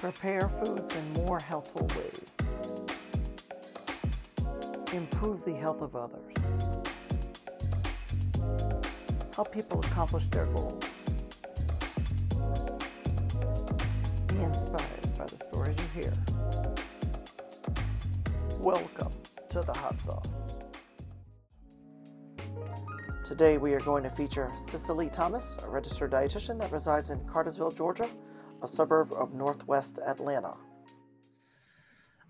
Prepare foods in more healthful ways. Improve the health of others. Help people accomplish their goals. Be inspired by the stories you hear. Welcome to the Hot Sauce. Today we are going to feature Cicely Thomas, a registered dietitian that resides in Cartersville, Georgia, a suburb of northwest Atlanta.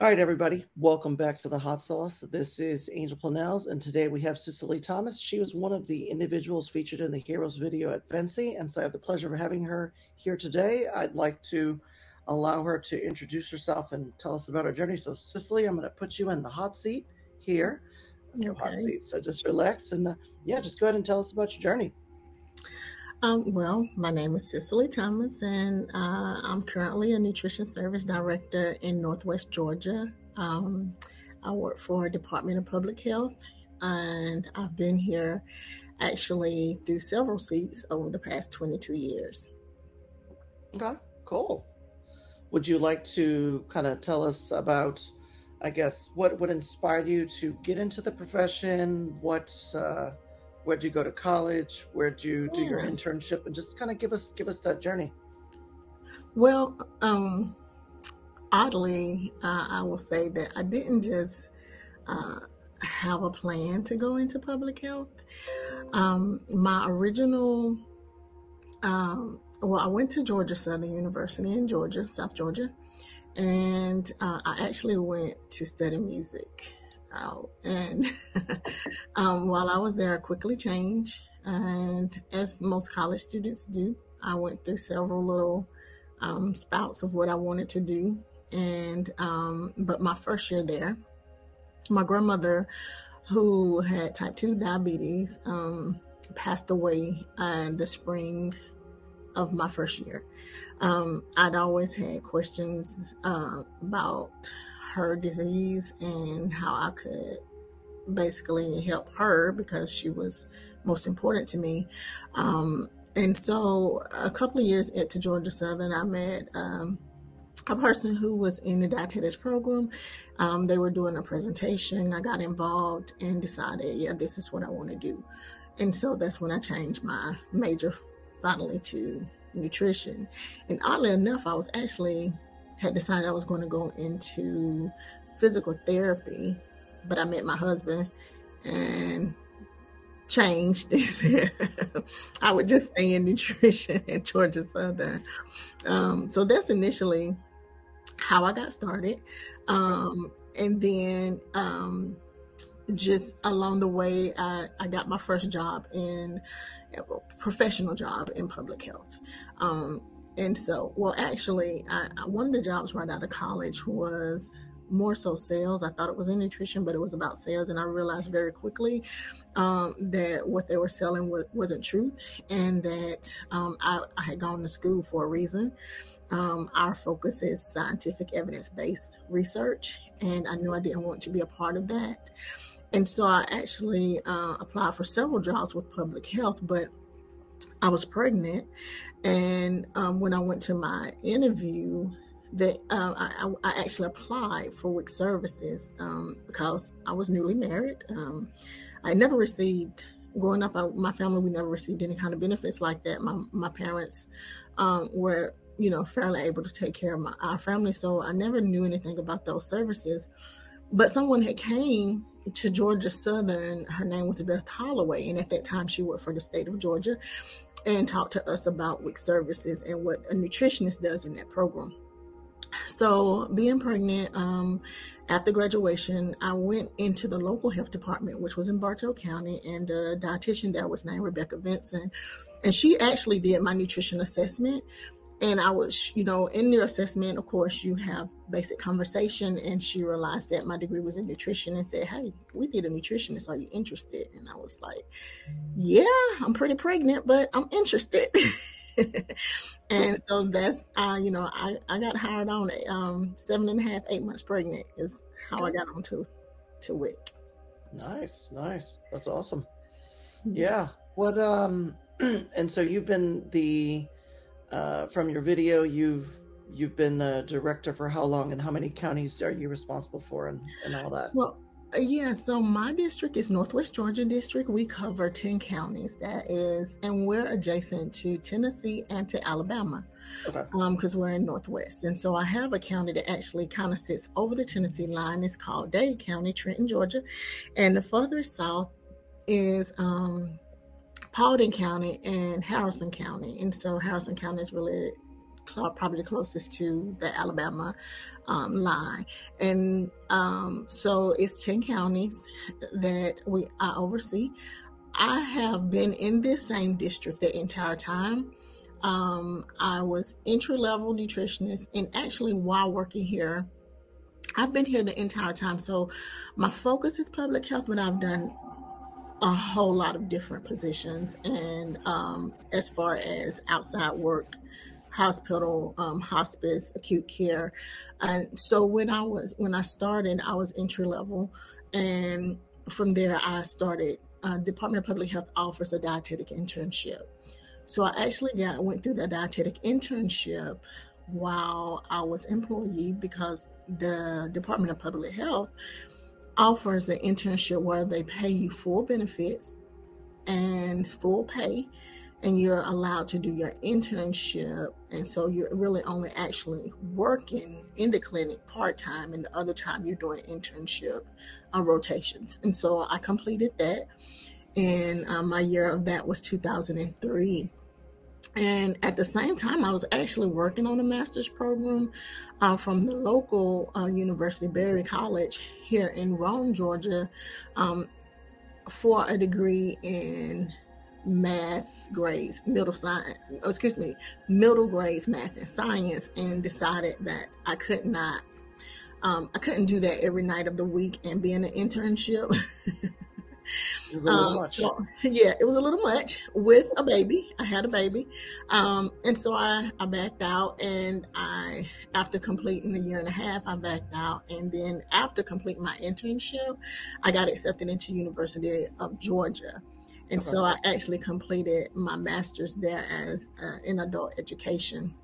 All right, everybody, welcome back to the Hot Sauce. This is Angel Planells, and today we have Cicely Thomas. She was one of the individuals featured in the Heroes video at FNCE, and so I have the pleasure of having her here today. I'd like to allow her to introduce herself and tell us about her journey. So, Cicely, I'm going to put you in the hot seat here. No okay. hot seat, so just relax and uh, yeah, just go ahead and tell us about your journey. Um, well, my name is Cicely Thomas, and uh, I'm currently a nutrition service director in Northwest Georgia. Um, I work for Department of Public Health, and I've been here actually through several seats over the past 22 years. Okay, cool. Would you like to kind of tell us about, I guess, what would inspire you to get into the profession? What uh, where'd you go to college? Where'd you do your internship? And just kind of give us give us that journey. Well um oddly uh, i will say that i didn't just uh, have a plan to go into public health. Um, my original um, well i went to georgia southern university in georgia south georgia and uh, i actually went to study music out. And um, while I was there, I quickly changed. And as most college students do, I went through several little um, spouts of what I wanted to do. And, um, but my first year there, my grandmother, who had type 2 diabetes, um, passed away in the spring of my first year. Um, I'd always had questions uh, about her disease and how I could basically help her because she was most important to me. Um, and so a couple of years into Georgia Southern, I met um, a person who was in the dietetics program. Um, they were doing a presentation. I got involved and decided, yeah, this is what I want to do. And so that's when I changed my major finally to nutrition. And oddly enough, I was actually had decided I was going to go into physical therapy, but I met my husband and changed. I would just stay in nutrition at Georgia Southern. Um, so that's initially how I got started. Um, and then um, just along the way, I, I, got my first job in a professional job in public health. Um, and so, well, actually, I, one of the jobs right out of college was more so sales. I thought it was in nutrition, but it was about sales. And I realized very quickly um, that what they were selling was, wasn't true and that um, I, I, had gone to school for a reason. Um, our focus is scientific evidence based research, and I knew I didn't want to be a part of that. And so I actually uh, applied for several jobs with public health, but I was pregnant, and um, when I went to my interview, that uh, I, I, actually applied for WIC services um, because I was newly married. Um, I never received growing up. I, my family we never received any kind of benefits like that. My my parents um, were you know fairly able to take care of my our family, so I never knew anything about those services. But someone had came to Georgia Southern. Her name was Beth Holloway, and at that time she worked for the state of Georgia, and talk to us about WIC services and what a nutritionist does in that program. So, being pregnant, um, after graduation, I went into the local health department, which was in Bartow County, and the dietitian there was named Rebecca Vincent. And she actually did my nutrition assessment and I was, you know, in your assessment, of course, you have basic conversation. And she realized that my degree was in nutrition and said, Hey, we need a nutritionist. Are you interested? And I was like, Yeah, I'm pretty pregnant, but I'm interested. and so that's, uh, you know, I, I got hired on um, seven and a half, eight months pregnant is how I got on to, to WIC. Nice, nice. That's awesome. Yeah. What, um, and so you've been the, uh, from your video, you've you've been the director for how long and how many counties are you responsible for and, and all that? So, uh, yeah, so my district is Northwest Georgia District. We cover 10 counties. That is, and we're adjacent to Tennessee and to Alabama Okay. because um, we're in Northwest. And so I have a county that actually kind of sits over the Tennessee line. It's called Dade County, Trenton, Georgia. And the further south is um, Paulding County and Haralson County. And so Haralson County is really probably the closest to the Alabama um, line. And um, so it's 10 counties that we I oversee. I have been in this same district the entire time. Um, I was entry level nutritionist, and actually, while working here, I've been here the entire time. So, my focus is public health, but I've done a whole lot of different positions. And um, as far as outside work, hospital, um, hospice, acute care. And so when I was when I started, I was entry level, and from there I started. Uh, Department of Public Health offers a dietetic internship. So I actually got went through the dietetic internship while I was employee because the Department of Public Health offers an internship where they pay you full benefits and full pay and you're allowed to do your internship. And so you're really only actually working in the clinic part-time and the other time you're doing internship on rotations. And so i completed that and um, my year of that was 2003 and at the same time i was actually working on a master's program uh, from the local uh, university berry college here in rome georgia um, for a degree in math grades, middle science, oh, excuse me, middle grades math and science, and decided that I could not, um, I couldn't do that every night of the week and be in an internship. It was a little um. So, yeah, it was a little much with a baby. I had a baby. Um, and so I, I backed out and I, after completing a year and a half, I backed out. And then after completing my internship, I got accepted into University of Georgia. And okay. so I actually completed my master's there as uh, in adult education.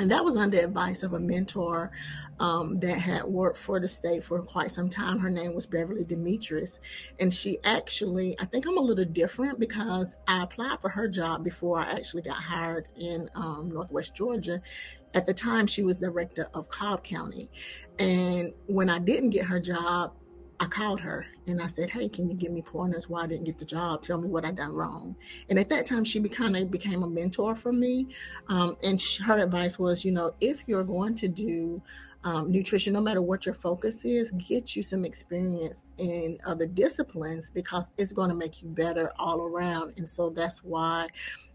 And that was under advice of a mentor um, that had worked for the state for quite some time. Her name was Beverly Demetrius. And she actually, I think I'm a little different because I applied for her job before I actually got hired in um, Northwest Georgia. At the time, she was director of Cobb County. And when I didn't get her job, I called her and I said, Hey, can you give me pointers why I didn't get the job? Tell me what I done wrong. And at that time, she kind of became a mentor for me. Um, and she, her advice was, you know, if you're going to do um, nutrition, no matter what your focus is, get you some experience in other disciplines because it's going to make you better all around. And so that's why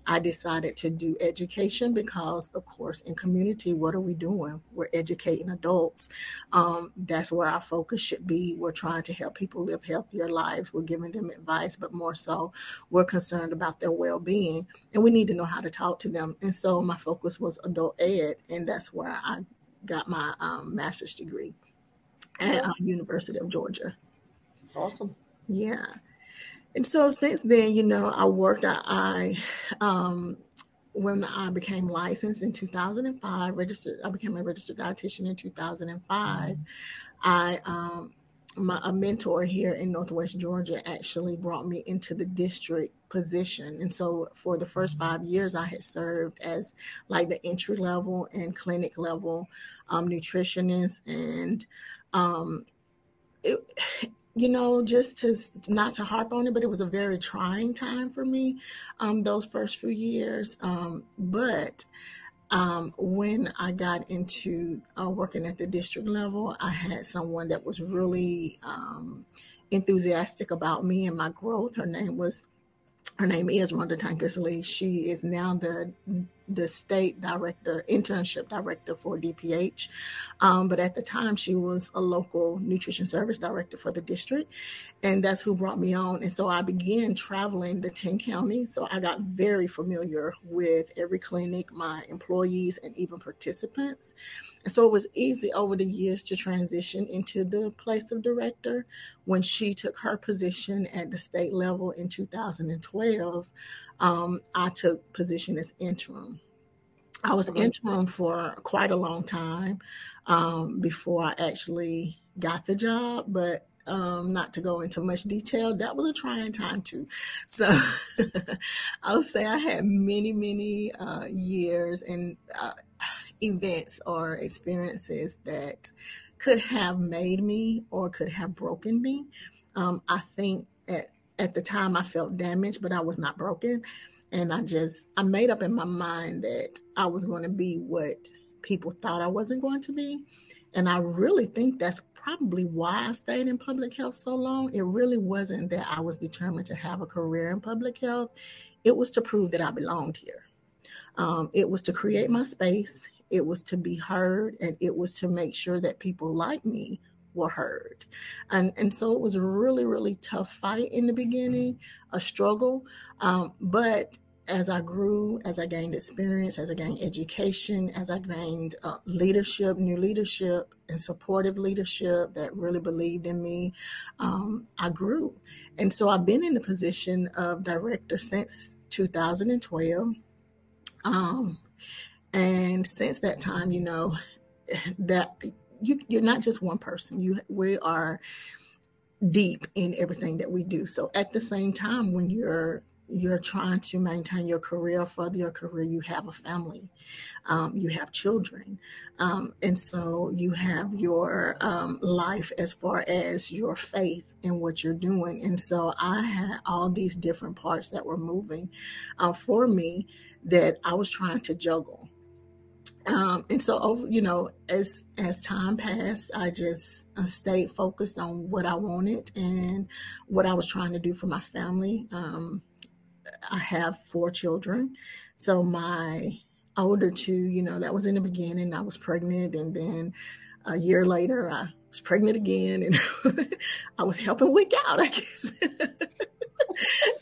I decided to do education because, of course, in community, what are we doing? We're educating adults. Um, that's where our focus should be. We're trying to help people live healthier lives. We're giving them advice, but more so, we're concerned about their well being and we need to know how to talk to them. And so, my focus was adult ed, and that's where I got my um, master's degree at uh, University of Georgia. Awesome. Yeah. And so since then, you know, I worked. I, I um, when I became licensed in 2005, registered. I became a registered dietitian in 2005. Mm-hmm. I um, my a mentor here in Northwest Georgia actually brought me into the district position, and so for the first mm-hmm. five years, I had served as like the entry level and clinic level um, nutritionist, and um, it you know, just to not to harp on it, but it was a very trying time for me um, those first few years. Um, but um, when I got into uh, working at the district level, I had someone that was really um, enthusiastic about me and my growth. Her name was her name is Rhonda Tankersley. She is now the the state director, internship director for DPH. Um, but at the time, she was a local nutrition service director for the district. And that's who brought me on. And so I began traveling the 10 counties. So I got very familiar with every clinic, my employees, and even participants. And so it was easy over the years to transition into the place of director. When she took her position at the state level in 2012, um, I took position as interim. I was interim for quite a long time um, before I actually got the job, but um, not to go into much detail, that was a trying time too. So I'll say I had many, many uh, years and uh, events or experiences that could have made me or could have broken me. Um, I think at, at the time I felt damaged, but I was not broken. And I just, I made up in my mind that I was going to be what people thought I wasn't going to be. And I really think that's probably why I stayed in public health so long. It really wasn't that I was determined to have a career in public health, it was to prove that I belonged here. Um, it was to create my space, it was to be heard, and it was to make sure that people like me were heard. And, and so it was a really, really tough fight in the beginning, a struggle. Um, but as I grew, as I gained experience, as I gained education, as I gained uh, leadership, new leadership, and supportive leadership that really believed in me, um, I grew. And so I've been in the position of director since 2012. Um, and since that time, you know, that you, you're not just one person. You we are deep in everything that we do. So at the same time, when you're you're trying to maintain your career, further your career, you have a family, um, you have children. Um, and so you have your um, life as far as your faith in what you're doing. And so I had all these different parts that were moving uh, for me that I was trying to juggle. Um, and so over you know as as time passed i just uh, stayed focused on what i wanted and what i was trying to do for my family um, I have four children. So my older two, you know, that was in the beginning. I was pregnant, and then a year later, I was pregnant again, and I was helping WIC out, I guess.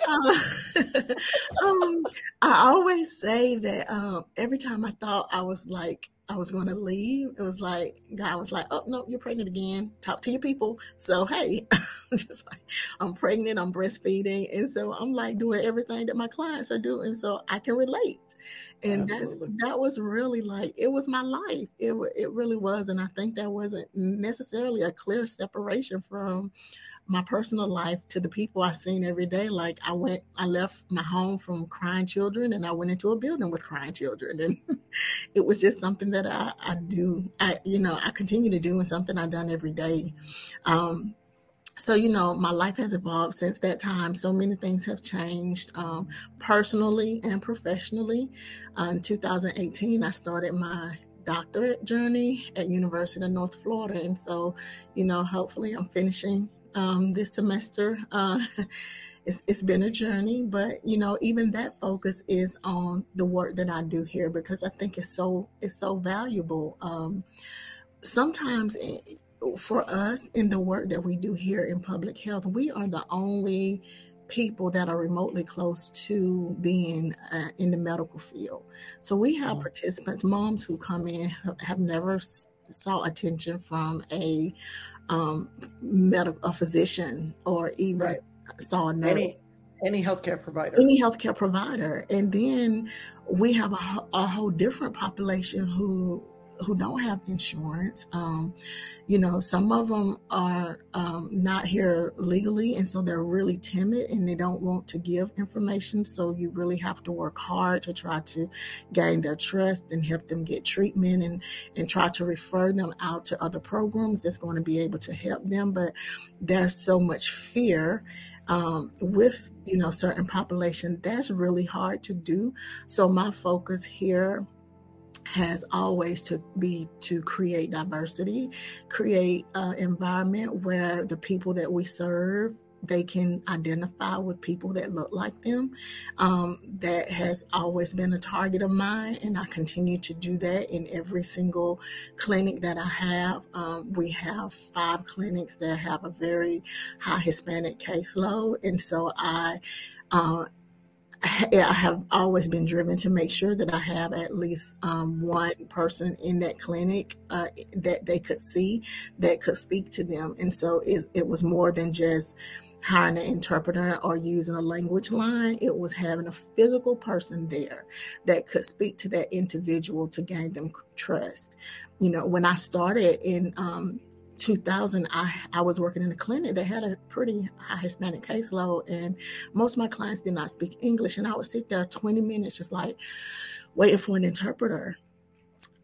uh, um, I always say that um, every time I thought I was like I was going to leave, it was like God was like, "Oh no, you're pregnant again. Talk to your people." So hey, I'm just like I'm pregnant, I'm breastfeeding, and so I'm like doing everything that my clients are doing, so I can relate. And that's that was really like it was my life. It it really was, and I think that wasn't necessarily a clear separation from my personal life to the people I seen every day. Like I went, I left my home from crying children and I went into a building with crying children. And it was just something that I, I do, I, you know, I continue to do and something I've done every day. Um, so you know my life has evolved since that time so many things have changed um, personally and professionally uh, in 2018 i started my doctorate journey at university of north florida and so you know hopefully i'm finishing um, this semester. Uh, it's, it's been a journey, but you know, even that focus is on the work that I do here because I think it's so it's so valuable. Um, sometimes for us in the work that we do here in public health, we are the only people that are remotely close to being uh, in the medical field. So we have mm-hmm. participants, moms who come in have never saw attention from a um, medical a physician or even right. saw a nurse. Any, any healthcare provider. Any healthcare provider. And then we have a, a whole different population who who don't have insurance. Um, you know, some of them are um, not here legally, and so they're really timid and they don't want to give information. So you really have to work hard to try to gain their trust and help them get treatment and and try to refer them out to other programs that's going to be able to help them. But there's so much fear um, with you know certain population that's really hard to do. So my focus here has always to be to create diversity, create an environment where the people that we serve they can identify with people that look like them. Um, that has always been a target of mine, and I continue to do that in every single clinic that I have. Um, we have five clinics that have a very high Hispanic caseload, and so I uh, I have always been driven to make sure that I have at least um, one person in that clinic uh, that they could see that could speak to them. And so it, it was more than just hiring an interpreter or using a language line. It was having a physical person there that could speak to that individual to gain them trust. You know, when I started in um, 2000, I, I was working in a clinic that had a pretty high Hispanic caseload, and most of my clients did not speak English. And I would sit there 20 minutes just like waiting for an interpreter.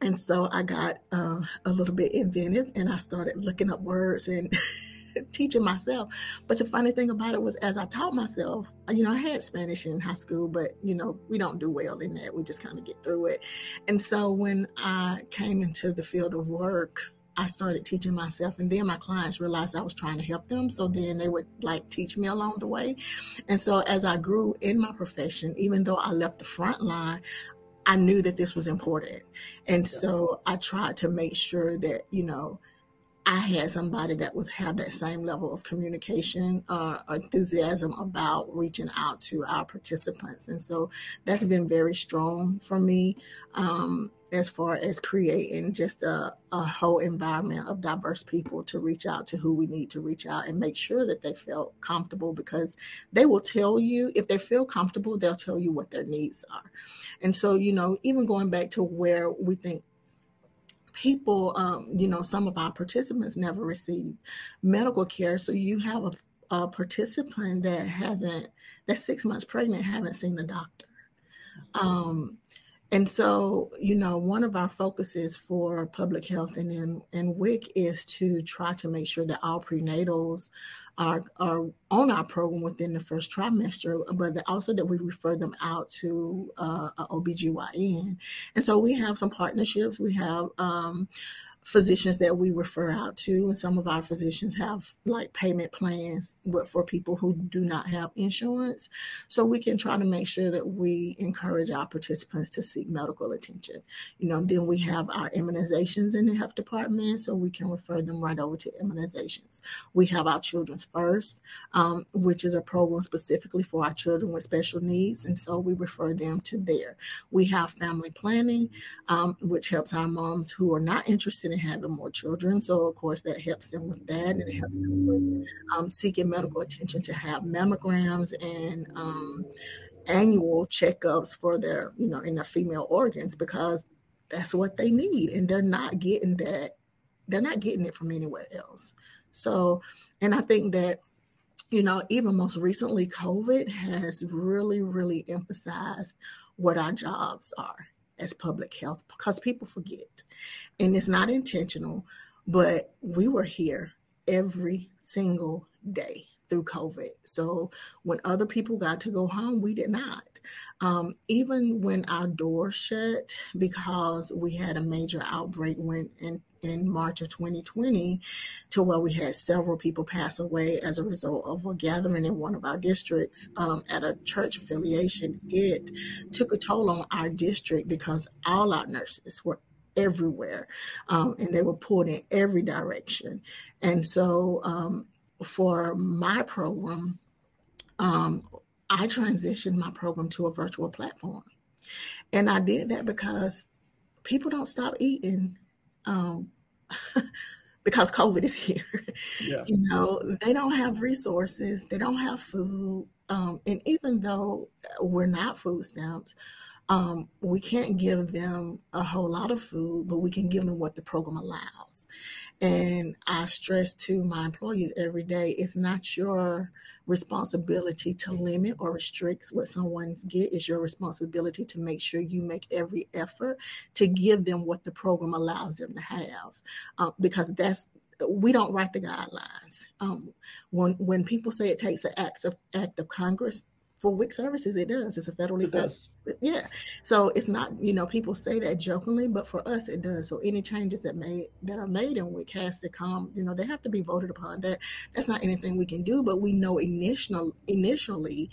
And so I got uh, a little bit inventive and I started looking up words and teaching myself. But the funny thing about it was, as I taught myself, you know, I had Spanish in high school, but you know, we don't do well in that. We just kind of get through it. And so when I came into the field of work, I started teaching myself, and then my clients realized I was trying to help them. So then they would like teach me along the way. And so as I grew in my profession, even though I left the front line, I knew that this was important. And so I tried to make sure that, you know, I had somebody that was have that same level of communication uh, or enthusiasm about reaching out to our participants, and so that's been very strong for me um, as far as creating just a, a whole environment of diverse people to reach out to who we need to reach out and make sure that they feel comfortable because they will tell you if they feel comfortable, they'll tell you what their needs are, and so you know even going back to where we think people, um, you know, some of our participants never received medical care. So you have a, a participant that hasn't, that's six months pregnant, haven't seen a doctor. Um, and so, you know, one of our focuses for public health and in, in WIC is to try to make sure that all prenatals are, are on our program within the first trimester, but also that we refer them out to uh, OBGYN. And so we have some partnerships. We have um, physicians that we refer out to and some of our physicians have like payment plans but for people who do not have insurance. So we can try to make sure that we encourage our participants to seek medical attention. You know then we have our immunizations in the health department so we can refer them right over to immunizations. We have our children's first um, which is a program specifically for our children with special needs and so we refer them to there. We have family planning um, which helps our moms who are not interested in having more children. So, of course, that helps them with that, and it helps them with um, seeking medical attention to have mammograms and um, annual checkups for their, you know, in their female organs because that's what they need, and they're not getting that. They're not getting it from anywhere else. So, and I think that you know, even most recently, COVID has really, really emphasized what our jobs are as public health because people forget. And it's not intentional, but we were here every single day through COVID. So when other people got to go home, we did not. Um, even when our doors shut because we had a major outbreak when in, in March of 2020 to where we had several people pass away as a result of a gathering in one of our districts um, at a church affiliation, it took a toll on our district because all our nurses were everywhere um, and they were pulled in every direction. And so um, for my program, um, I transitioned my program to a virtual platform. And I did that because people don't stop eating um, because COVID is here. Yeah. You know, they don't have resources, they don't have food. Um, and even though we're not food stamps, um, we can't give them a whole lot of food, but we can give them what the program allows. And I stress to my employees every day it's not your responsibility to limit or restrict what someone get. It's your responsibility to make sure you make every effort to give them what the program allows them to have, uh, because that's we don't write the guidelines. Um, when when people say it takes an act of act of Congress, for WIC services, it does. It's a federally it does. yeah. So it's not, you know, people say that jokingly, but for us, it does. So any changes that made that are made in WIC has to come, you know, they have to be voted upon. That that's not anything we can do, but we know initial initially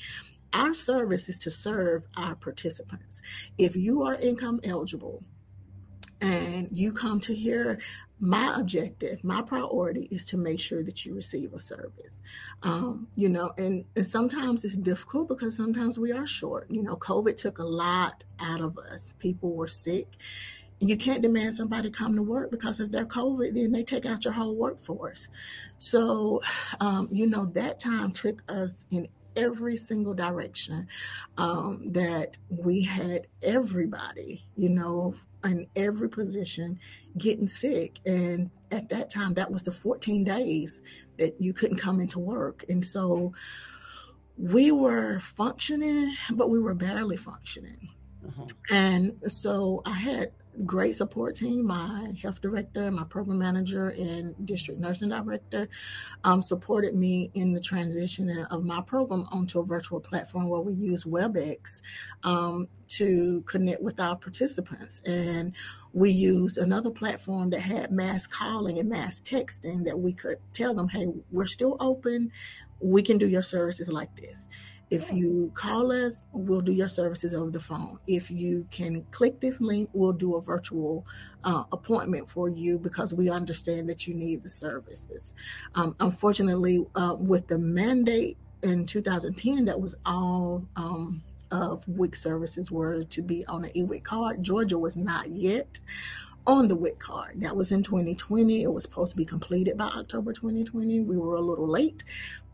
our service is to serve our participants. If you are income eligible, and you come to here, my objective, my priority is to make sure that you receive a service. Um, you know, and, and sometimes it's difficult because sometimes we are short. You know, COVID took a lot out of us. People were sick. you can't demand somebody come to work because if they're COVID, then they take out your whole workforce. So, um, you know, that time took us in every single direction um, that we had everybody you know in every position getting sick. And at that time that was the 14 days that you couldn't come into work. And so we were functioning but we were barely functioning. Uh-huh. and so i had great support team. My health director, my program manager, and district nursing director um, supported me in the transition of my program onto a virtual platform where we use WebEx um, to connect with our participants. And we used another platform that had mass calling and mass texting that we could tell them, hey, we're still open. We can do your services like this. If you call us, we'll do your services over the phone. If you can click this link, we'll do a virtual uh, appointment for you because we understand that you need the services. Um, unfortunately, uh, with the mandate in 2010, that was all um, of WIC services were to be on an EWIC card. Georgia was not yet on the WIC card. That was in 2020. It was supposed to be completed by October 2020. We were a little late,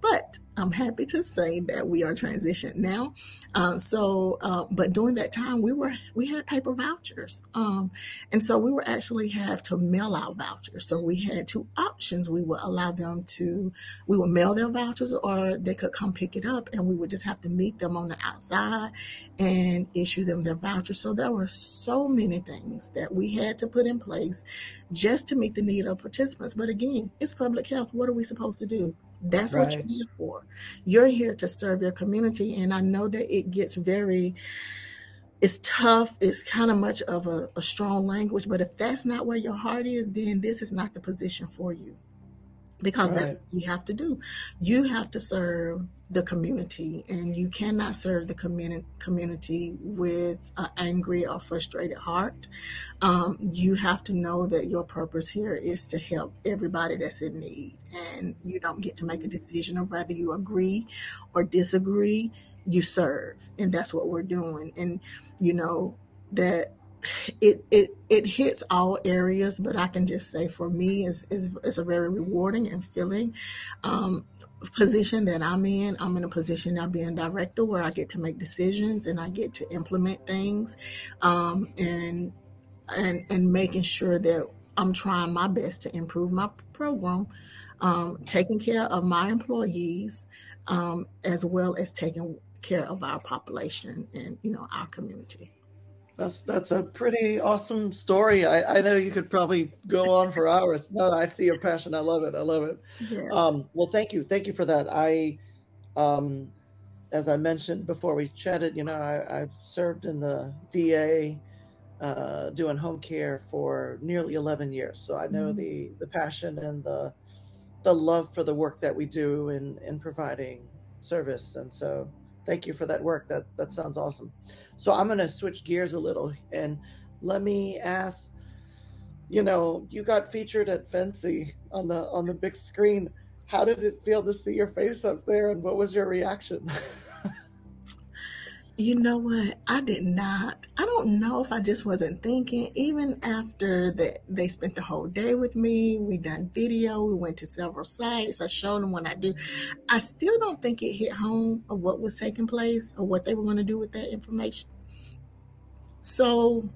but I'm happy to say that we are transitioned now. Uh, so, uh, but during that time, we were we had paper vouchers, um, and so we were actually have to mail out vouchers. So we had two options. We would allow them to we would mail their vouchers, or they could come pick it up, and we would just have to meet them on the outside and issue them their vouchers. So there were so many things that we had to put in place just to meet the need of participants. But again, it's public health. What are we supposed to do? That's right. what you're here for. You're here to serve your community. And I know that it gets very, it's tough. It's kind of much of a, a strong language. But if that's not where your heart is, then this is not the position for you because right. that's what you have to do. You have to serve the community, and you cannot serve the community community with an angry or frustrated heart. Um, you have to know that your purpose here is to help everybody that's in need, and you don't get to make a decision of whether you agree or disagree. You serve, and that's what we're doing. And you know that it it it hits all areas, but I can just say for me, it's it's, it's a very rewarding and filling um, position that I'm in. I'm in a position now being director where I get to make decisions and I get to implement things, um, and and and making sure that I'm trying my best to improve my program, um, taking care of my employees, um, as well as taking care of our population and you know our community. That's that's a pretty awesome story. I, I know you could probably go on for hours. No, I see your passion. I love it. I love it. Yeah. Um, well, thank you, thank you for that. I, um, as I mentioned before we chatted, you know, I, have served in the VA, uh, doing home care for nearly eleven years. So I know mm-hmm. the the passion and the the love for the work that we do in in providing service. And so Thank you for that work. That that sounds awesome. So I'm going to switch gears a little and let me ask. You know, you got featured at FNCE on the on the big screen. How did it feel to see your face up there, and what was your reaction? You know what? I did not. I don't know if I just wasn't thinking. Even after that, they spent the whole day with me. We done video. We went to several sites. I showed them what I do. I still don't think it hit home of what was taking place or what they were going to do with that information. So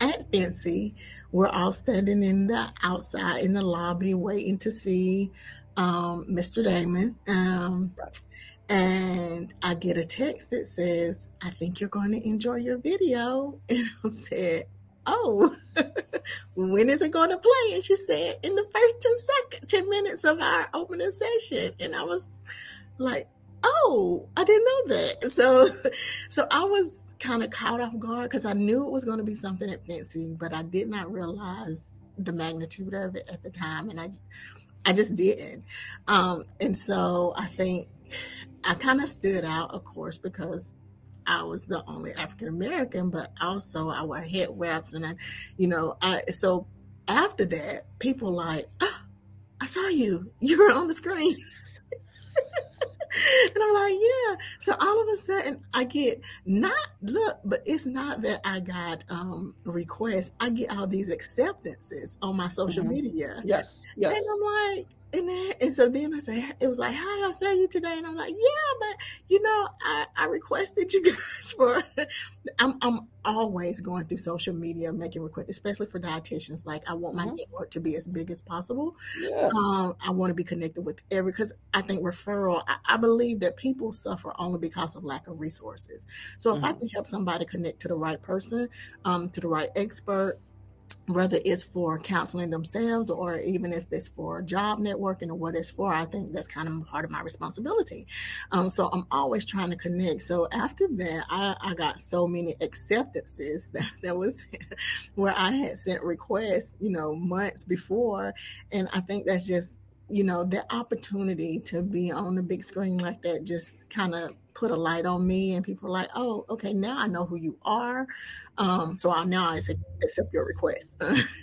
at FNCE, we're all standing in the outside in the lobby waiting to see um, Mr. Damon. Um, and I get a text that says, I think you're going to enjoy your video. And I said, Oh, when is it going to play? And she said, In the first 10 seconds, 10 minutes of our opening session. And I was like, Oh, I didn't know that. So, so I was kind of caught off guard because I knew it was going to be something at FNCE, but I did not realize the magnitude of it at the time. And I, I just didn't. Um, and so I think I kind of stood out, of course, because I was the only African American, but also I wear head wraps, and I, you know, I so after that, people like, oh, I saw you, you were on the screen. and I'm like, yeah. So all of a sudden, I get not look, but it's not that I got um, requests. I get all these acceptances on my social Mhm. media, Yes, yes. and I'm like, and then, and so then I say, it was like, hi, I saw you today, and I'm like, yeah, but you know, I, I requested you guys for. I'm I'm always going through social media making requests, especially for dietitians. Like I want my Mhm. network to be as big as possible. Yes. Um, I want to be connected with every because I think referral. I, I believe that people suffer only because of lack of resources. So if I Mhm. can help somebody connect to the right person, um, to the right expert, whether it's for counseling themselves or even if it's for job networking or what it's for, I think that's kind of part of my responsibility. Um, so I'm always trying to connect. So after that, I, I got so many acceptances that that was where I had sent requests, you know, months before, and I think that's just you know the opportunity to be on the big screen like that just kind of put a light on me and people are like oh okay now i know who you are um so i now i accept accept your request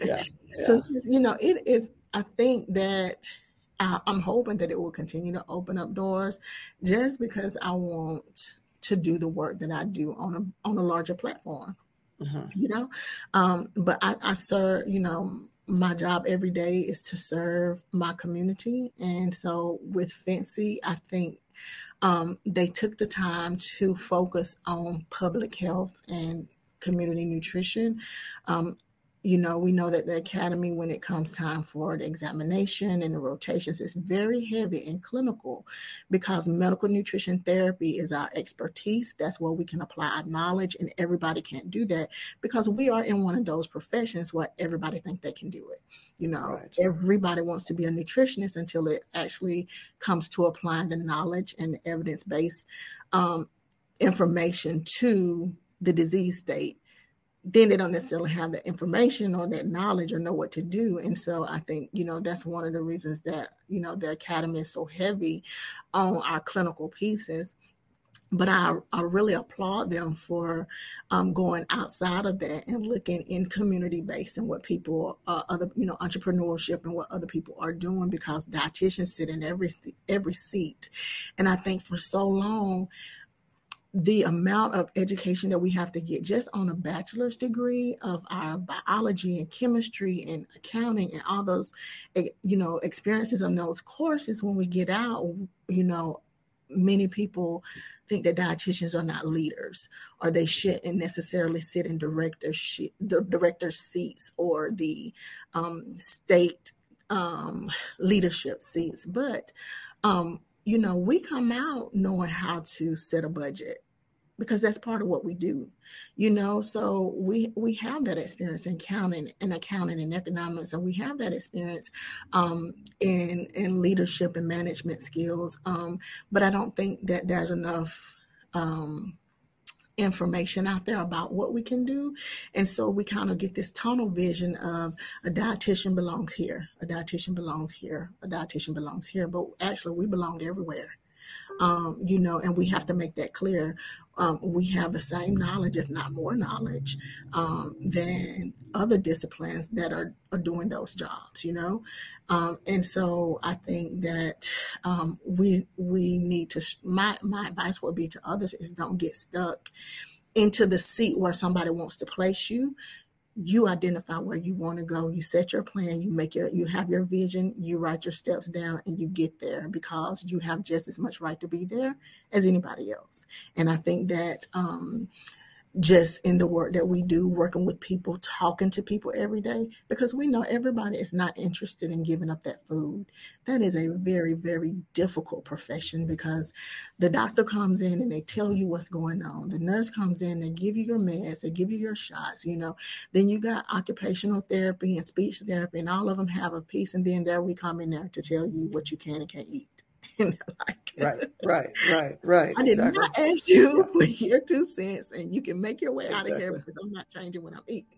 Yeah. so Yeah. since, you know it is i think that uh, i'm hoping that it will continue to open up doors just because i want to do the work that i do on a on a larger platform Mhm. you know um but i i serve you know my job every day is to serve my community and so with FNCE i think um they took the time to focus on public health and community nutrition. Um you know we know that the academy when it comes time for the examination and the rotations is very heavy and clinical because medical nutrition therapy is our expertise. That's where we can apply our knowledge and everybody can't do that because we are in one of those professions where everybody think they can do it. You know Right. everybody wants to be a nutritionist until it actually comes to applying the knowledge and evidence-based um, information to the disease state then they don't necessarily have the information or that knowledge or know what to do. And so I think, you know, that's one of the reasons that, you know, the academy is so heavy on our clinical pieces. But I, I really applaud them for um, going outside of that and looking in community based and what people, uh, other, you know, entrepreneurship and what other people are doing because dietitians sit in every every seat, and I think for so long the amount of education that we have to get just on a bachelor's degree of our biology and chemistry and accounting and all those eh, you know experiences on those courses when we get out you know many people think that dietitians are not leaders or they shouldn't necessarily sit in directorship the director seats or the um, state um, leadership seats. But um, you know we come out knowing how to set a budget because that's part of what we do you know? So we we have that experience in counting and accounting and economics and we have that experience um, in in leadership and management skills um, but i don't think that there's enough um, information out there about what we can do. And so we kind of get this tunnel vision of a dietitian belongs here a dietitian belongs here a dietitian belongs here but actually we belong everywhere um, you know, and we have to make that clear. Um, we have the same knowledge, if not more knowledge, um, than other disciplines that are, are doing those jobs, you know. Um, and so I think that um, we we need to. My my advice would be to others is don't get stuck into the seat where somebody wants to place you you identify where you want to go you set your plan you make your you have your vision you write your steps down and you get there because you have just as much right to be there as anybody else. And i think that um just in the work that we do, working with people, talking to people every day, because we know everybody is not interested in giving up that food. That is a very, very difficult profession because the doctor comes in and they tell you what's going on. The nurse comes in, they give you your meds, they give you your shots, you know. Then you got occupational therapy and speech therapy, and all of them have a piece. And then there we come in there to tell you what you can and can't eat. like, right, right, right, right. I did exactly. not ask you yeah. for your two cents, and you can make your way exactly. out of here because I'm not changing what I'm eating.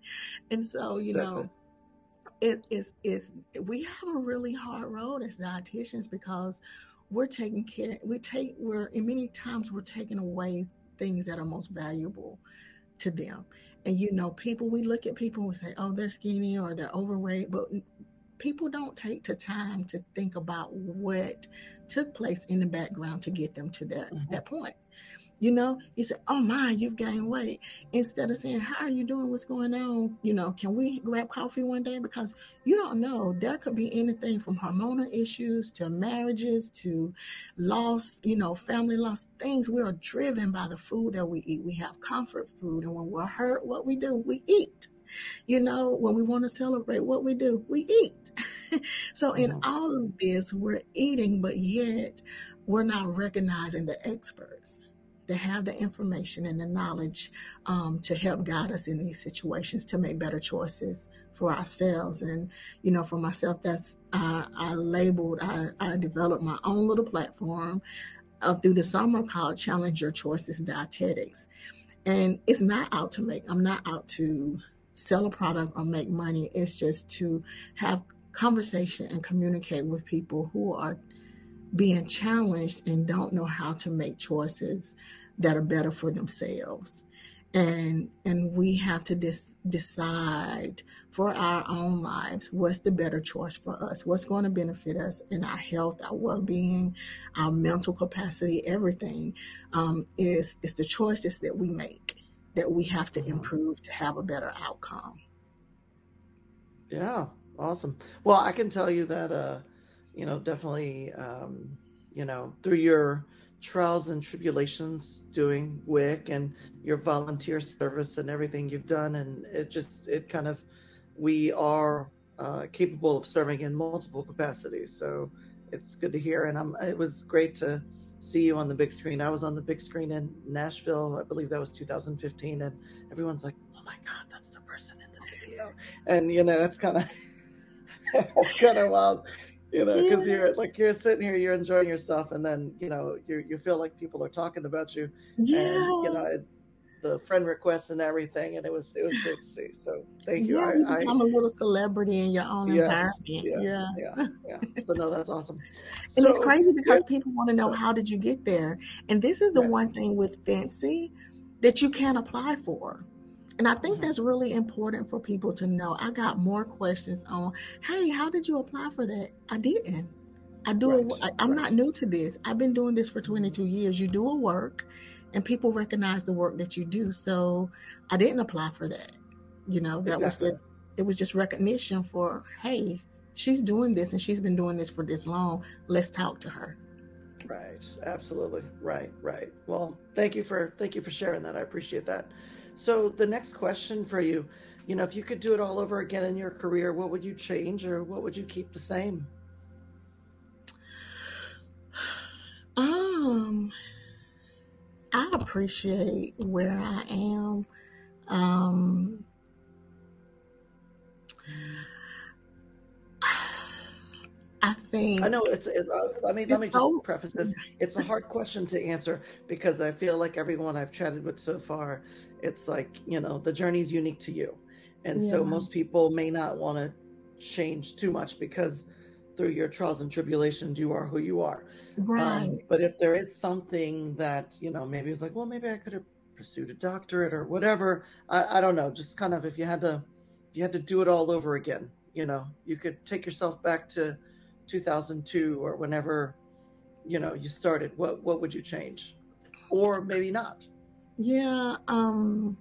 And so, you exactly. know, it is is we have a really hard road as dietitians because we're taking care. We take we're in many times we're taking away things that are most valuable to them. And you know, people we look at people and say, "Oh, they're skinny or they're overweight," but people don't take the time to think about what took place in the background to get them to that, mm-hmm. that point. You know, you say, Oh my, you've gained weight. Instead of saying, How are you doing? What's going on? You know, can we grab coffee one day? Because you don't know. There could be anything from hormonal issues to marriages to loss, you know, family loss, things. We are driven by the food that we eat. We have comfort food. And when we're hurt, what we do, we eat. You know, when we want to celebrate, what we do, we eat. so in mm-hmm. all of this, we're eating, but yet we're not recognizing the experts that have the information and the knowledge um, to help guide us in these situations to make better choices for ourselves. And, you know, for myself, that's, uh, I labeled, I, I developed my own little platform uh, through the summer called Challenge Your Choices Dietetics. And it's not out to make, I'm not out to sell a product or make money. It's just to have conversation and communicate with people who are being challenged and don't know how to make choices that are better for themselves and and we have to dis- decide for our own lives what's the better choice for us what's going to benefit us in our health our well-being our mental capacity everything um, is is the choices that we make that we have to improve to have a better outcome yeah awesome well i can tell you that uh you know, definitely, um, you know, through your trials and tribulations doing WIC and your volunteer service and everything you've done. And it just, it kind of, we are uh, capable of serving in multiple capacities. So it's good to hear. And I'm, it was great to see you on the big screen. I was on the big screen in Nashville, I believe that was 2015. And everyone's like, oh my God, that's the person in the video. And, you know, it's kind of, it's kind of wild you know because yeah. you're like you're sitting here you're enjoying yourself and then you know you you feel like people are talking about you yeah and, you know it, the friend requests and everything and it was it was great to see so thank you yeah, I, you become I, a little celebrity in your own yes, environment yeah yeah yeah, yeah. so no that's awesome and so, it's crazy because yeah. people want to know how did you get there and this is the one thing with FNCE that you can't apply for and I think mm-hmm. that's really important for people to know. I got more questions on, hey, how did you apply for that? I didn't. I do right. a, I'm right. not new to this. I've been doing this for 22 years. You do a work and people recognize the work that you do. So I didn't apply for that. You know, that exactly. was just it was just recognition for, hey, she's doing this and she's been doing this for this long. Let's talk to her. Right. Absolutely. Right. Right. Well, thank you for thank you for sharing that. I appreciate that. So the next question for you, you know, if you could do it all over again in your career, what would you change or what would you keep the same? Um, I appreciate where I am. Um, I think I know it's. It, uh, let me let me just preface this. It's a hard question to answer because I feel like everyone I've chatted with so far it's like you know the journey is unique to you and yeah. so most people may not want to change too much because through your trials and tribulations you are who you are. Um, right. um, but if there is something that you know maybe it's like well maybe i could have pursued a doctorate or whatever I, I don't know just kind of if you had to if you had to do it all over again you know you could take yourself back to 2002 or whenever you know you started what what would you change? Or maybe not. Yeah, um,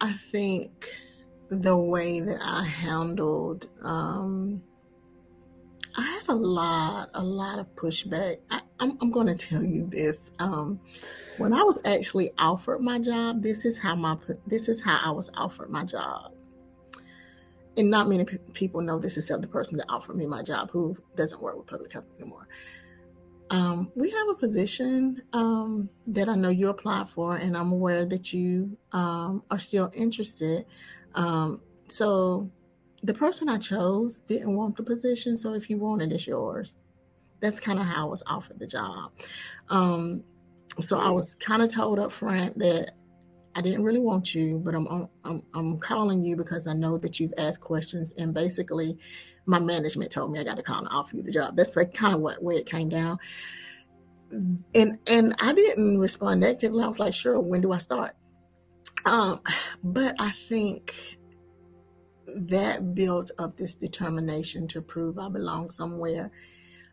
I think the way that I handled, um, I had a lot, a lot of pushback. I, I'm, I'm going to tell you this. Um, when I was actually offered my job, this is how my this is how I was offered my job. And not many people know this except the person that offered me my job, who doesn't work with public health anymore. Um, we have a position um, that I know you applied for, and I'm aware that you um, are still interested. Um, so the person I chose didn't want the position, so if you want it, it's yours. That's kind of how I was offered the job. Um, so I was kind of told up front that I didn't really want you, but I'm, I'm I'm calling you because I know that you've asked questions, and basically my management told me I got to call and offer you the job. That's kind of what where it came down. And and I didn't respond negatively. I was like, sure, when do I start? Um, but I think that built up this determination to prove I belong somewhere.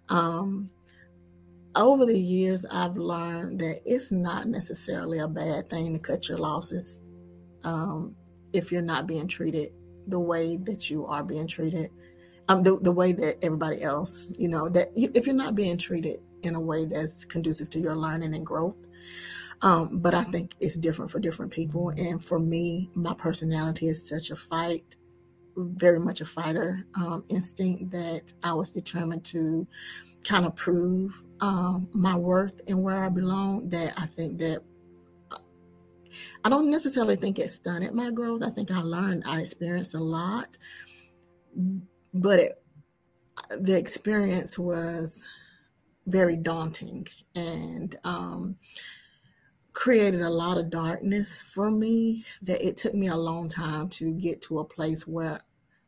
Um, over the years, I've learned that it's not necessarily a bad thing to cut your losses um, if you're not being treated the way that you are being treated, um, the, the way that everybody else, you know, that if you're not being treated in a way that's conducive to your learning and growth. Um, but I think it's different for different people. And for me, my personality is such a fight, very much a fighter um, instinct that I was determined to kind of prove um, my worth and where I belong. That I think that I don't necessarily think it stunted my growth. I think I learned, I experienced a lot, but it, the experience was very daunting and um, created a lot of darkness for me that it took me a long time to get to a place where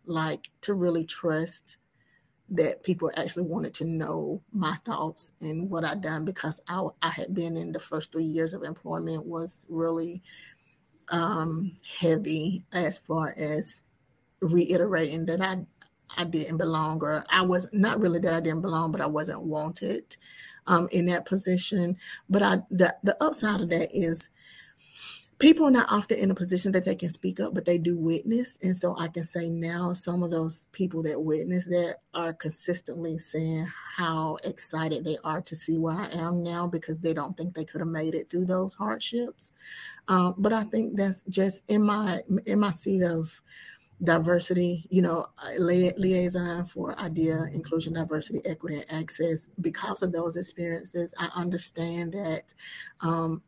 like to really trust that people actually wanted to know my thoughts and what I'd done because I, I had been in the first three years of employment was really um, heavy as far as reiterating that I I didn't belong or I was not really that I didn't belong, but I wasn't wanted um, in that position. But I the, the upside of that is people are not often in a position that they can speak up, but they do witness. And so I can say now some of those people that witness that are consistently saying how excited they are to see where I am now because they don't think they could have made it through those hardships. Um, but I think that's just in my in my seat of diversity, you know, li- liaison for IDEA, inclusion, diversity, equity, and access. Because of those experiences, I understand that um,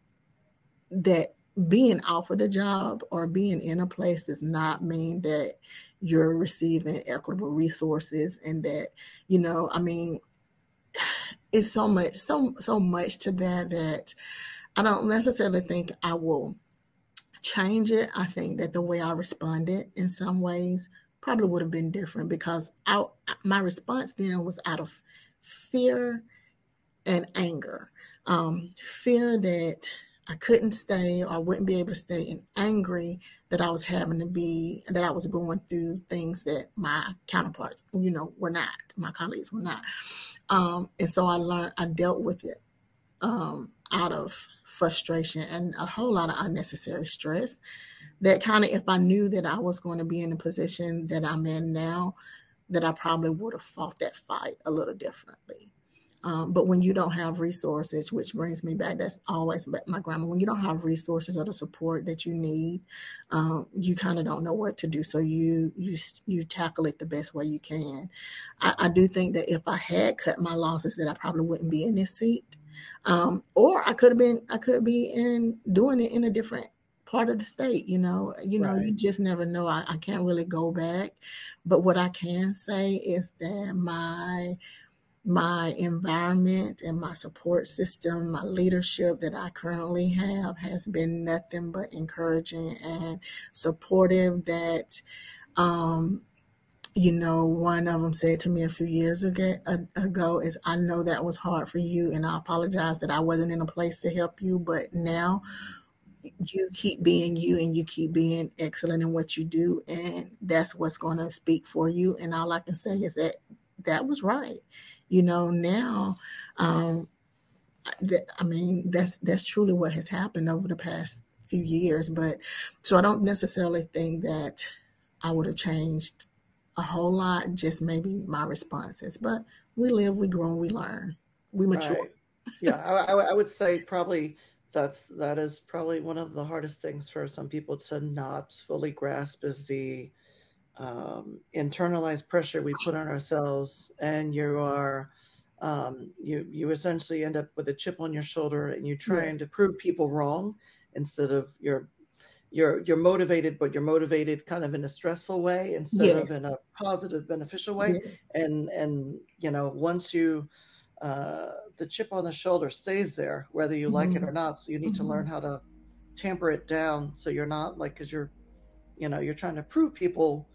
that being offered a job or being in a place does not mean that you're receiving equitable resources and that you know i mean it's so much so so much to that that i don't necessarily think i will change it i think that the way i responded in some ways probably would have been different because I, my response then was out of fear and anger um, fear that I couldn't stay or wouldn't be able to stay and angry that I was having to be that I was going through things that my counterparts, you know, were not, my colleagues were not. Um, and so I learned I dealt with it um, out of frustration and a whole lot of unnecessary stress. That kind of if I knew that I was going to be in the position that I'm in now, that I probably would have fought that fight a little differently. Um, but when you don't have resources, which brings me back, that's always my grandma. When you don't have resources or the support that you need, um, you kind of don't know what to do. So you you you tackle it the best way you can. I, I, do think that if I had cut my losses, that I probably wouldn't be in this seat, um, or I could have been. I could be in doing it in a different part of the state. You know, you know, right. you just never know. I, I can't really go back, but what I can say is that my my environment and my support system, my leadership that I currently have has been nothing but encouraging and supportive. That, um, you know, one of them said to me a few years ago, ago is, I know that was hard for you, and I apologize that I wasn't in a place to help you, but now you keep being you and you keep being excellent in what you do and that's what's going to speak for you. And all i can say is that that was right. You know now um i mean that's that's truly what has happened over the past few years but so i don't necessarily think that i would have changed a whole lot just maybe my responses but we live we grow we learn we mature right. yeah I, I would say probably that's that is probably one of the hardest things for some people to not fully grasp is the um, internalized pressure we put on ourselves, and you are um, you you essentially end up with a chip on your shoulder, and you're trying yes. to prove people wrong instead of you're you're you're motivated, but you're motivated kind of in a stressful way instead yes. of in a positive, beneficial way. Yes. And and you know once you uh, the chip on the shoulder stays there, whether you mm-hmm. like it mm-hmm. or not. So you need mm-hmm. to learn how to tamper it down so you're not like because you're you know you're trying to prove people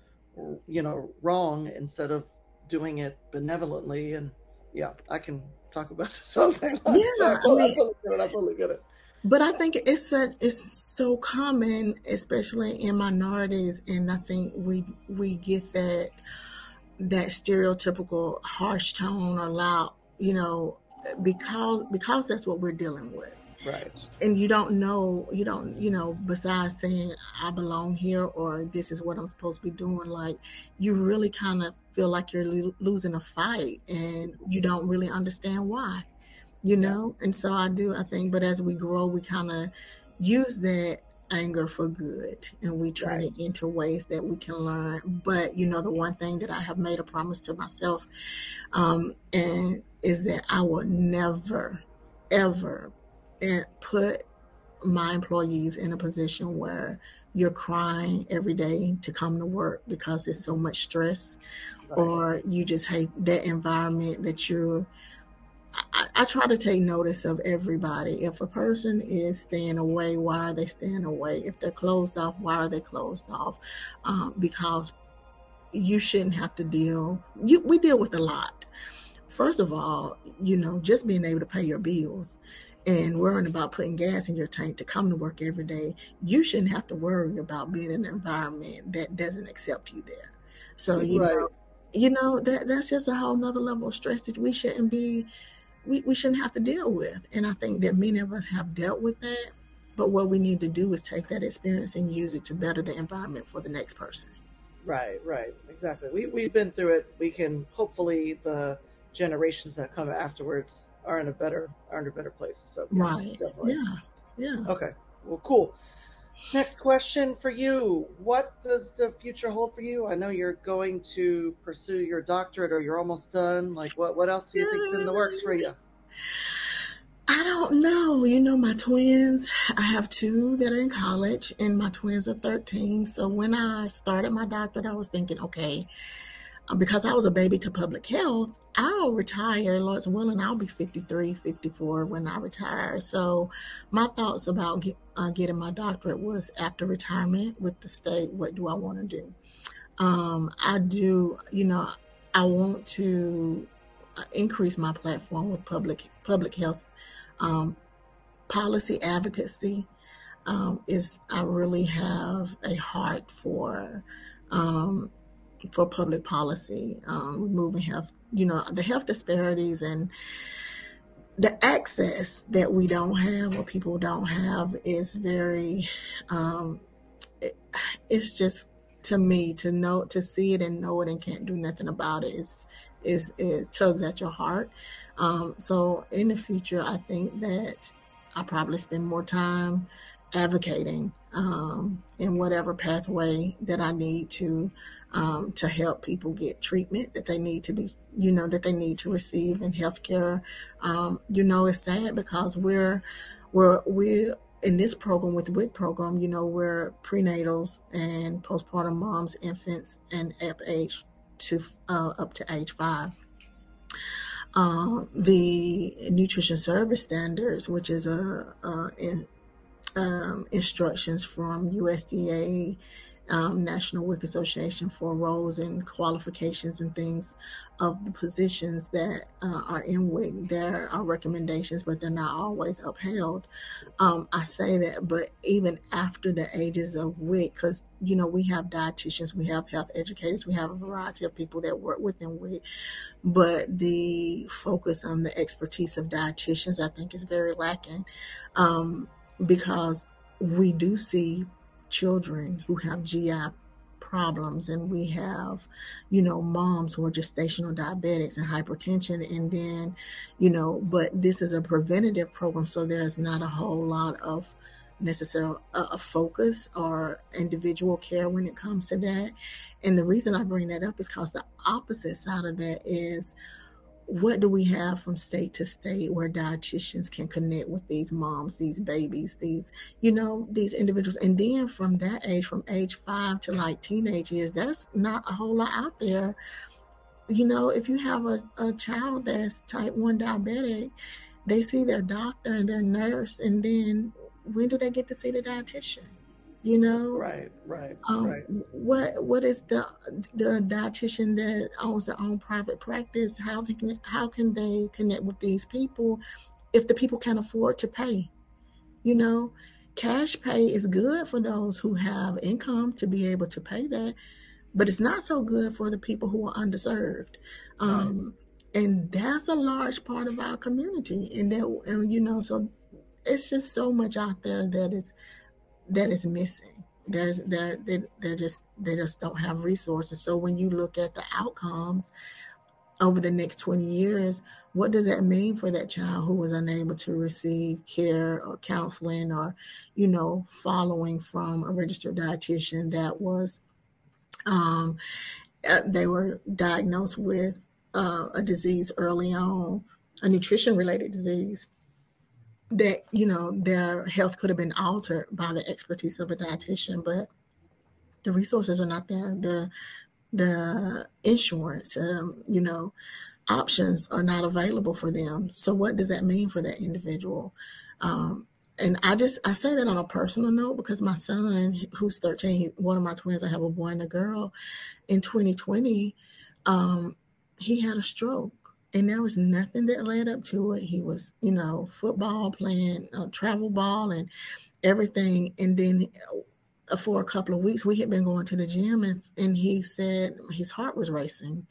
you know wrong instead of doing it benevolently and yeah i can talk about this all day long yeah, so I, fully, I, fully get it, I fully get it but I think it's such it's so common, especially in minorities, and I think we we get that that stereotypical harsh tone or loud, you know, because because that's what we're dealing with. Right. And you don't know, you don't, you know, besides saying I belong here or this is what I'm supposed to be doing, like you really kind of feel like you're lo- losing a fight and you don't really understand why, you know? And so I do, I think, but as we grow, we kind of use that anger for good and we turn Right. it into ways that we can learn. But, you know, the one thing that I have made a promise to myself um, and is that I will never, ever eh, put my employees in a position where you're crying every day to come to work because it's so much stress Right. or you just hate that environment that you're I, I try to take notice of everybody. If a person is staying away, why are they staying away? If they're closed off, why are they closed off? Um, because you shouldn't have to deal. You, we deal with a lot. First of all, you know, just being able to pay your bills and worrying about putting gas in your tank to come to work every day, you shouldn't have to worry about being in an environment that doesn't accept you there. So you Right. know, you know that that's just a whole nother level of stress that we shouldn't be we, we shouldn't have to deal with. And I think that many of us have dealt with that. But what we need to do is take that experience and use it to better the environment for the next person. Right, right, exactly. We we've been through it. We can hopefully the generations that come afterwards are in a better are in a better place. So yeah, Right. definitely. Yeah. Yeah. Okay. Well, cool. Next question for you. What does the future hold for you? I know you're going to pursue your doctorate or you're almost done. Like what what else do you think's in the works for you? I don't know. You know, my twins, I have two that are in college, and my twins are 13. So when I started my doctorate, I was thinking, okay, because I was a baby to public health, I'll retire, Lord's willing, I'll be 53, 54 when I retire. So my thoughts about get, uh, getting my doctorate was after retirement with the state, what do I want to do? Um, I do, you know, I want to uh, increase my platform with public public health um, policy advocacy um, is I really have a heart for um, for public policy, um, removing health, you know, the health disparities and the access that we don't have or people don't have is very, um, it, it's just to me to know to see it and know it and can't do nothing about it is is is tugs at your heart. Um, so in the future, I think that I probably spend more time advocating um, in whatever pathway that I need to um, to help people get treatment that they need to be, you know, that they need to receive in healthcare. Um, you know, it's sad because we're we're we're in this program with the WIC program, you know, we're prenatals and postpartum moms, infants, and at age to uh, up to age five. Um, the nutrition service standards, which is a, a um, instructions from USDA, um, National WIC Association for roles and qualifications and things of the positions that uh, are in WIC. There are recommendations, but they're not always upheld. Um, I say that, but even after the ages of WIC, because you know we have dietitians, we have health educators, we have a variety of people that work within WIC, but the focus on the expertise of dietitians, I think, is very lacking um, because we do see children who have GI problems and we have you know moms who are gestational diabetics and hypertension and then you know but this is a preventative program so there's not a whole lot of necessary uh, a focus or individual care when it comes to that. And the reason i bring that up is because the opposite side of that is what do we have from state to state where dietitians can connect with these moms, these babies, these, you know, these individuals? And then from that age, from age five to like teenage years, there's not a whole lot out there. You know, if you have a, a child that's type 1 diabetic, they see their doctor and their nurse, and then when do they get to see the dietitian? You know, Right, right, um, right. what what is the the dietitian that owns their own private practice? How they can how can they connect with these people if the people can't afford to pay? You know, cash pay is good for those who have income to be able to pay that, but it's not so good for the people who are underserved. Um, and that's a large part of our community. And that, and you know, so it's just so much out there that is that is missing. There's there they they just they just don't have resources. So when you look at the outcomes over the next 20 years, what does that mean for that child who was unable to receive care or counseling or, you know, following from a registered dietitian that was, um, uh, they were diagnosed with uh, a disease early on, a nutrition related disease that, you know, their health could have been altered by the expertise of a dietitian, but the resources are not there. The the insurance, um, you know, options are not available for them. So what does that mean for that individual? Um, and I just I say that on a personal note because my son, who's 13, one of my twins, I have a boy and a girl. In 2020, um, he had a stroke, and there was nothing that led up to it. He was, you know, football playing, uh, travel ball, and everything. And then for a couple of weeks, we had been going to the gym, and and he said his heart was racing,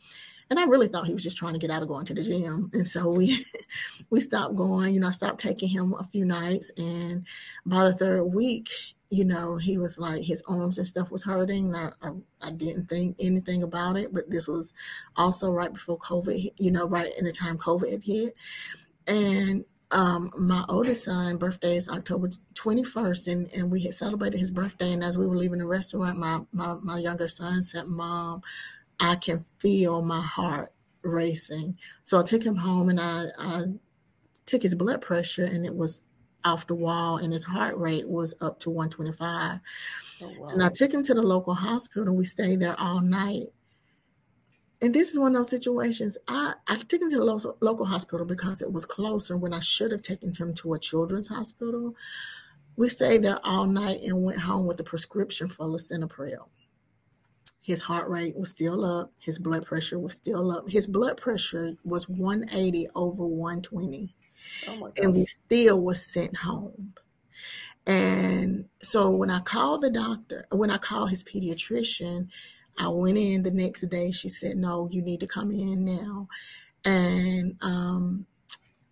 and I really thought he was just trying to get out of going to the gym, and so we we stopped going. You know, I stopped taking him a few nights, and by the third week, you know, he was like his arms and stuff was hurting. I, I, I didn't think anything about it, but this was also right before COVID. You know, right in the time COVID had hit, and um, my oldest son birthday is October 21st and, and we had celebrated his birthday and as we were leaving the restaurant my, my, my younger son said mom I can feel my heart racing so I took him home and I, I took his blood pressure and it was off the wall and his heart rate was up to 125 oh, wow. and I took him to the local hospital and we stayed there all night and this is one of those situations. I, I took him to the local, local hospital because it was closer when I should have taken him to a children's hospital. We stayed there all night and went home with a prescription for lisinopril. His heart rate was still up. His blood pressure was still up. His blood pressure was 180 over 120. Oh and we still was sent home. And so when I called the doctor, when I called his pediatrician, I went in the next day. She said, No, you need to come in now. And um,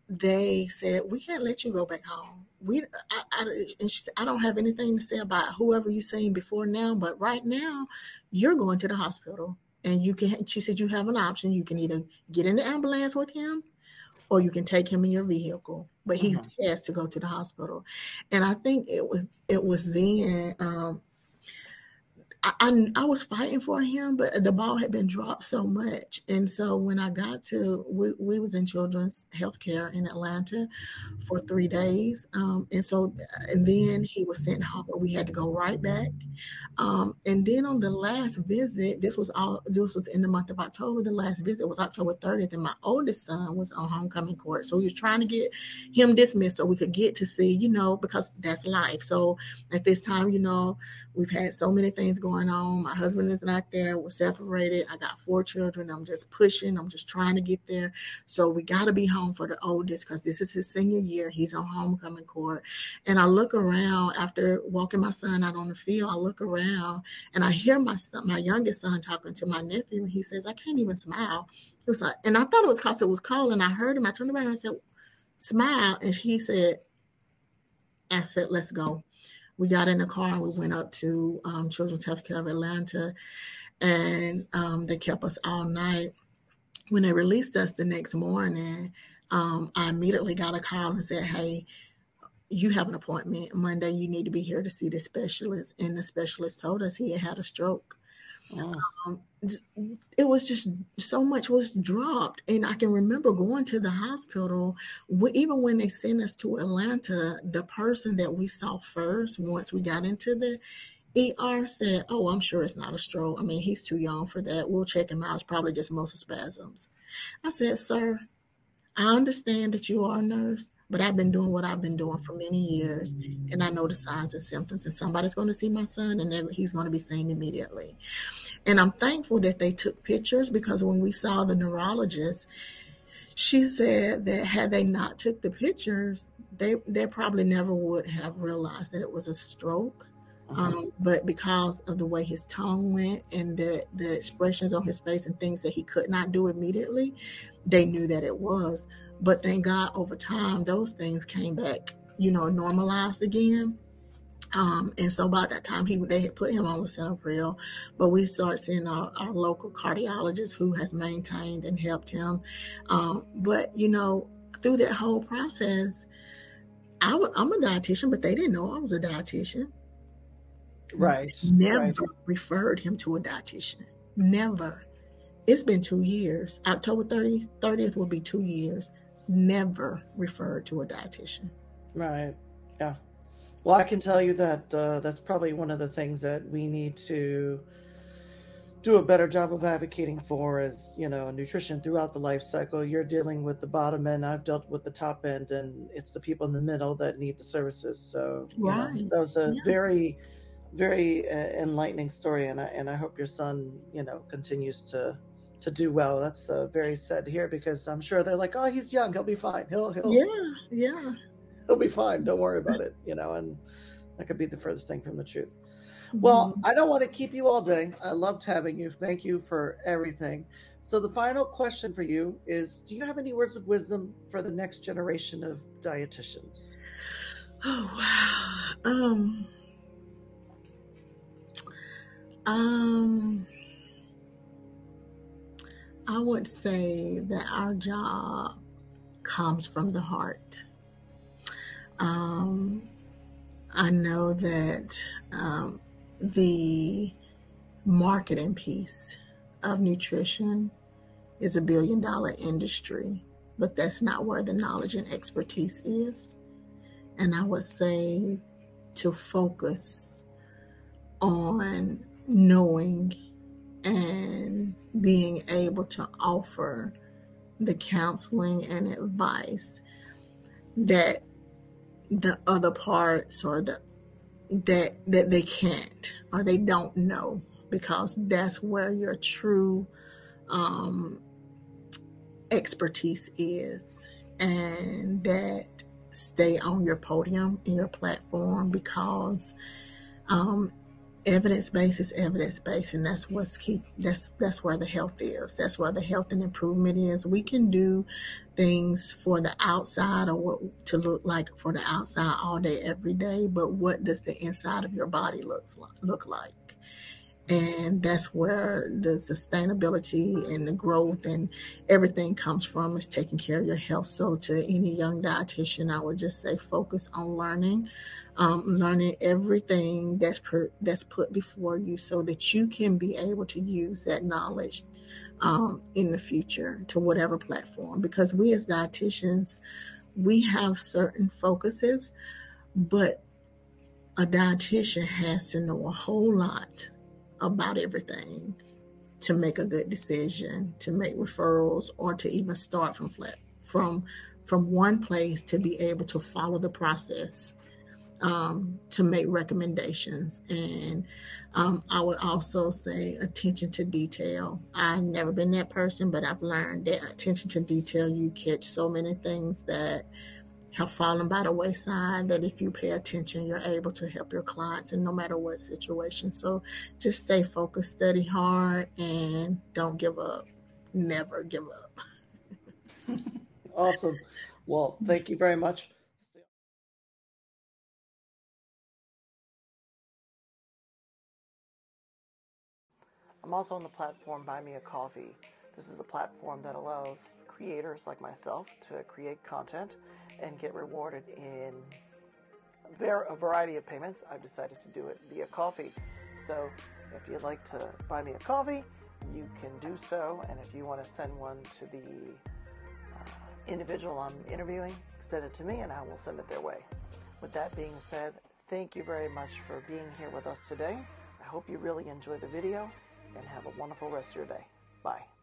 they said, We can't let you go back home. We, I, I, and she said, I don't have anything to say about whoever you've seen before now, but right now, you're going to the hospital. And you can, she said, you have an option. You can either get in the ambulance with him or you can take him in your vehicle but he mm-hmm. has to go to the hospital and i think it was it was then um, I, I, was fighting for him, but the ball had been dropped so much. And so when I got to, we, we was in children's healthcare in Atlanta for three days. Um, and so, and then he was sent home. We had to go right back. Um, and then on the last visit, this was all, this was in the month of October. The last visit was October 30th. And my oldest son was on homecoming court. So we was trying to get him dismissed so we could get to see, you know, because that's life. So at this time, you know, we've had so many things going on. My husband is not there. We're separated. I got four children. I'm just pushing. I'm just trying to get there. So we got to be home for the oldest because this is his senior year. He's on homecoming court. And I look around after walking my son out on the field. I look around and I hear my son, my youngest son talking to my nephew. And he says, I can't even smile. He was like, and I thought it was because it was cold. And I heard him. I turned around and I said, smile. And he said, I said, let's go we got in the car and we went up to um, Children's Healthcare of Atlanta, and um, they kept us all night. When they released us the next morning, um, I immediately got a call and said, "Hey, you have an appointment Monday. You need to be here to see the specialist." And the specialist told us he had had a stroke. Oh. Um, it was just so much was dropped, and I can remember going to the hospital. even when they sent us to Atlanta, the person that we saw first, once we got into the ER, said, "Oh, I'm sure it's not a stroke. I mean, he's too young for that. We'll check him out. It's probably just muscle spasms." I said, "Sir, I understand that you are a nurse, but I've been doing what I've been doing for many years, and I know the signs and symptoms. And somebody's going to see my son, and he's going to be seen immediately. And I'm thankful that they took pictures because when we saw the neurologist, she said that had they not took the pictures, they they probably never would have realized that it was a stroke. Mm-hmm. Um, but because of the way his tongue went and the the expressions on his face and things that he could not do immediately, they knew that it was. But thank God, over time, those things came back, you know, normalized again. Um, and so by that time, he they had put him on lisinopril, but we start seeing our, our local cardiologist who has maintained and helped him. Um, but you know, through that whole process, i w- I'm a dietitian, but they didn't know I was a dietitian. Right. Never right. referred him to a dietitian. Never. It's been two years. October 30th, 30th will be two years. Never referred to a dietitian. Right. Yeah. Well, I can tell you that uh, that's probably one of the things that we need to do a better job of advocating for is, you know, nutrition throughout the life cycle. You're dealing with the bottom end, I've dealt with the top end, and it's the people in the middle that need the services. So, right. Know, that was a yeah. very, very uh, enlightening story, and I and I hope your son, you know, continues to to do well. That's uh, very sad to hear because I'm sure they're like, oh, he's young, he'll be fine. He'll he'll yeah yeah he'll be fine. Don't worry about it. You know, and that could be the furthest thing from the truth. Well, mm-hmm. I don't want to keep you all day. I loved having you. Thank you for everything. So, the final question for you is Do you have any words of wisdom for the next generation of dietitians? Oh, wow. Um, um, I would say that our job comes from the heart. Um, I know that um, the marketing piece of nutrition is a billion dollar industry, but that's not where the knowledge and expertise is. And I would say to focus on knowing and being able to offer the counseling and advice that the other parts or the that that they can't or they don't know because that's where your true um, expertise is and that stay on your podium in your platform because um, evidence based is evidence based and that's what's keep that's that's where the health is. That's where the health and improvement is. We can do things for the outside or what to look like for the outside all day every day but what does the inside of your body looks like, look like and that's where the sustainability and the growth and everything comes from is taking care of your health. So to any young dietitian i would just say focus on learning um, learning everything that's per, that's put before you so that you can be able to use that knowledge um, in the future to whatever platform. Because we as dietitians we have certain focuses but a dietitian has to know a whole lot about everything to make a good decision to make referrals or to even start from from from one place to be able to follow the process um, to make recommendations. And um, I would also say attention to detail. I've never been that person, but I've learned that attention to detail, you catch so many things that have fallen by the wayside that if you pay attention, you're able to help your clients in no matter what situation. So just stay focused, study hard, and don't give up. Never give up. awesome. Well, thank you very much. I'm also on the platform Buy Me a Coffee. This is a platform that allows creators like myself to create content and get rewarded in a variety of payments. I've decided to do it via coffee. So if you'd like to buy me a coffee, you can do so. And if you want to send one to the uh, individual I'm interviewing, send it to me and I will send it their way. With that being said, thank you very much for being here with us today. I hope you really enjoyed the video and have a wonderful rest of your day. Bye.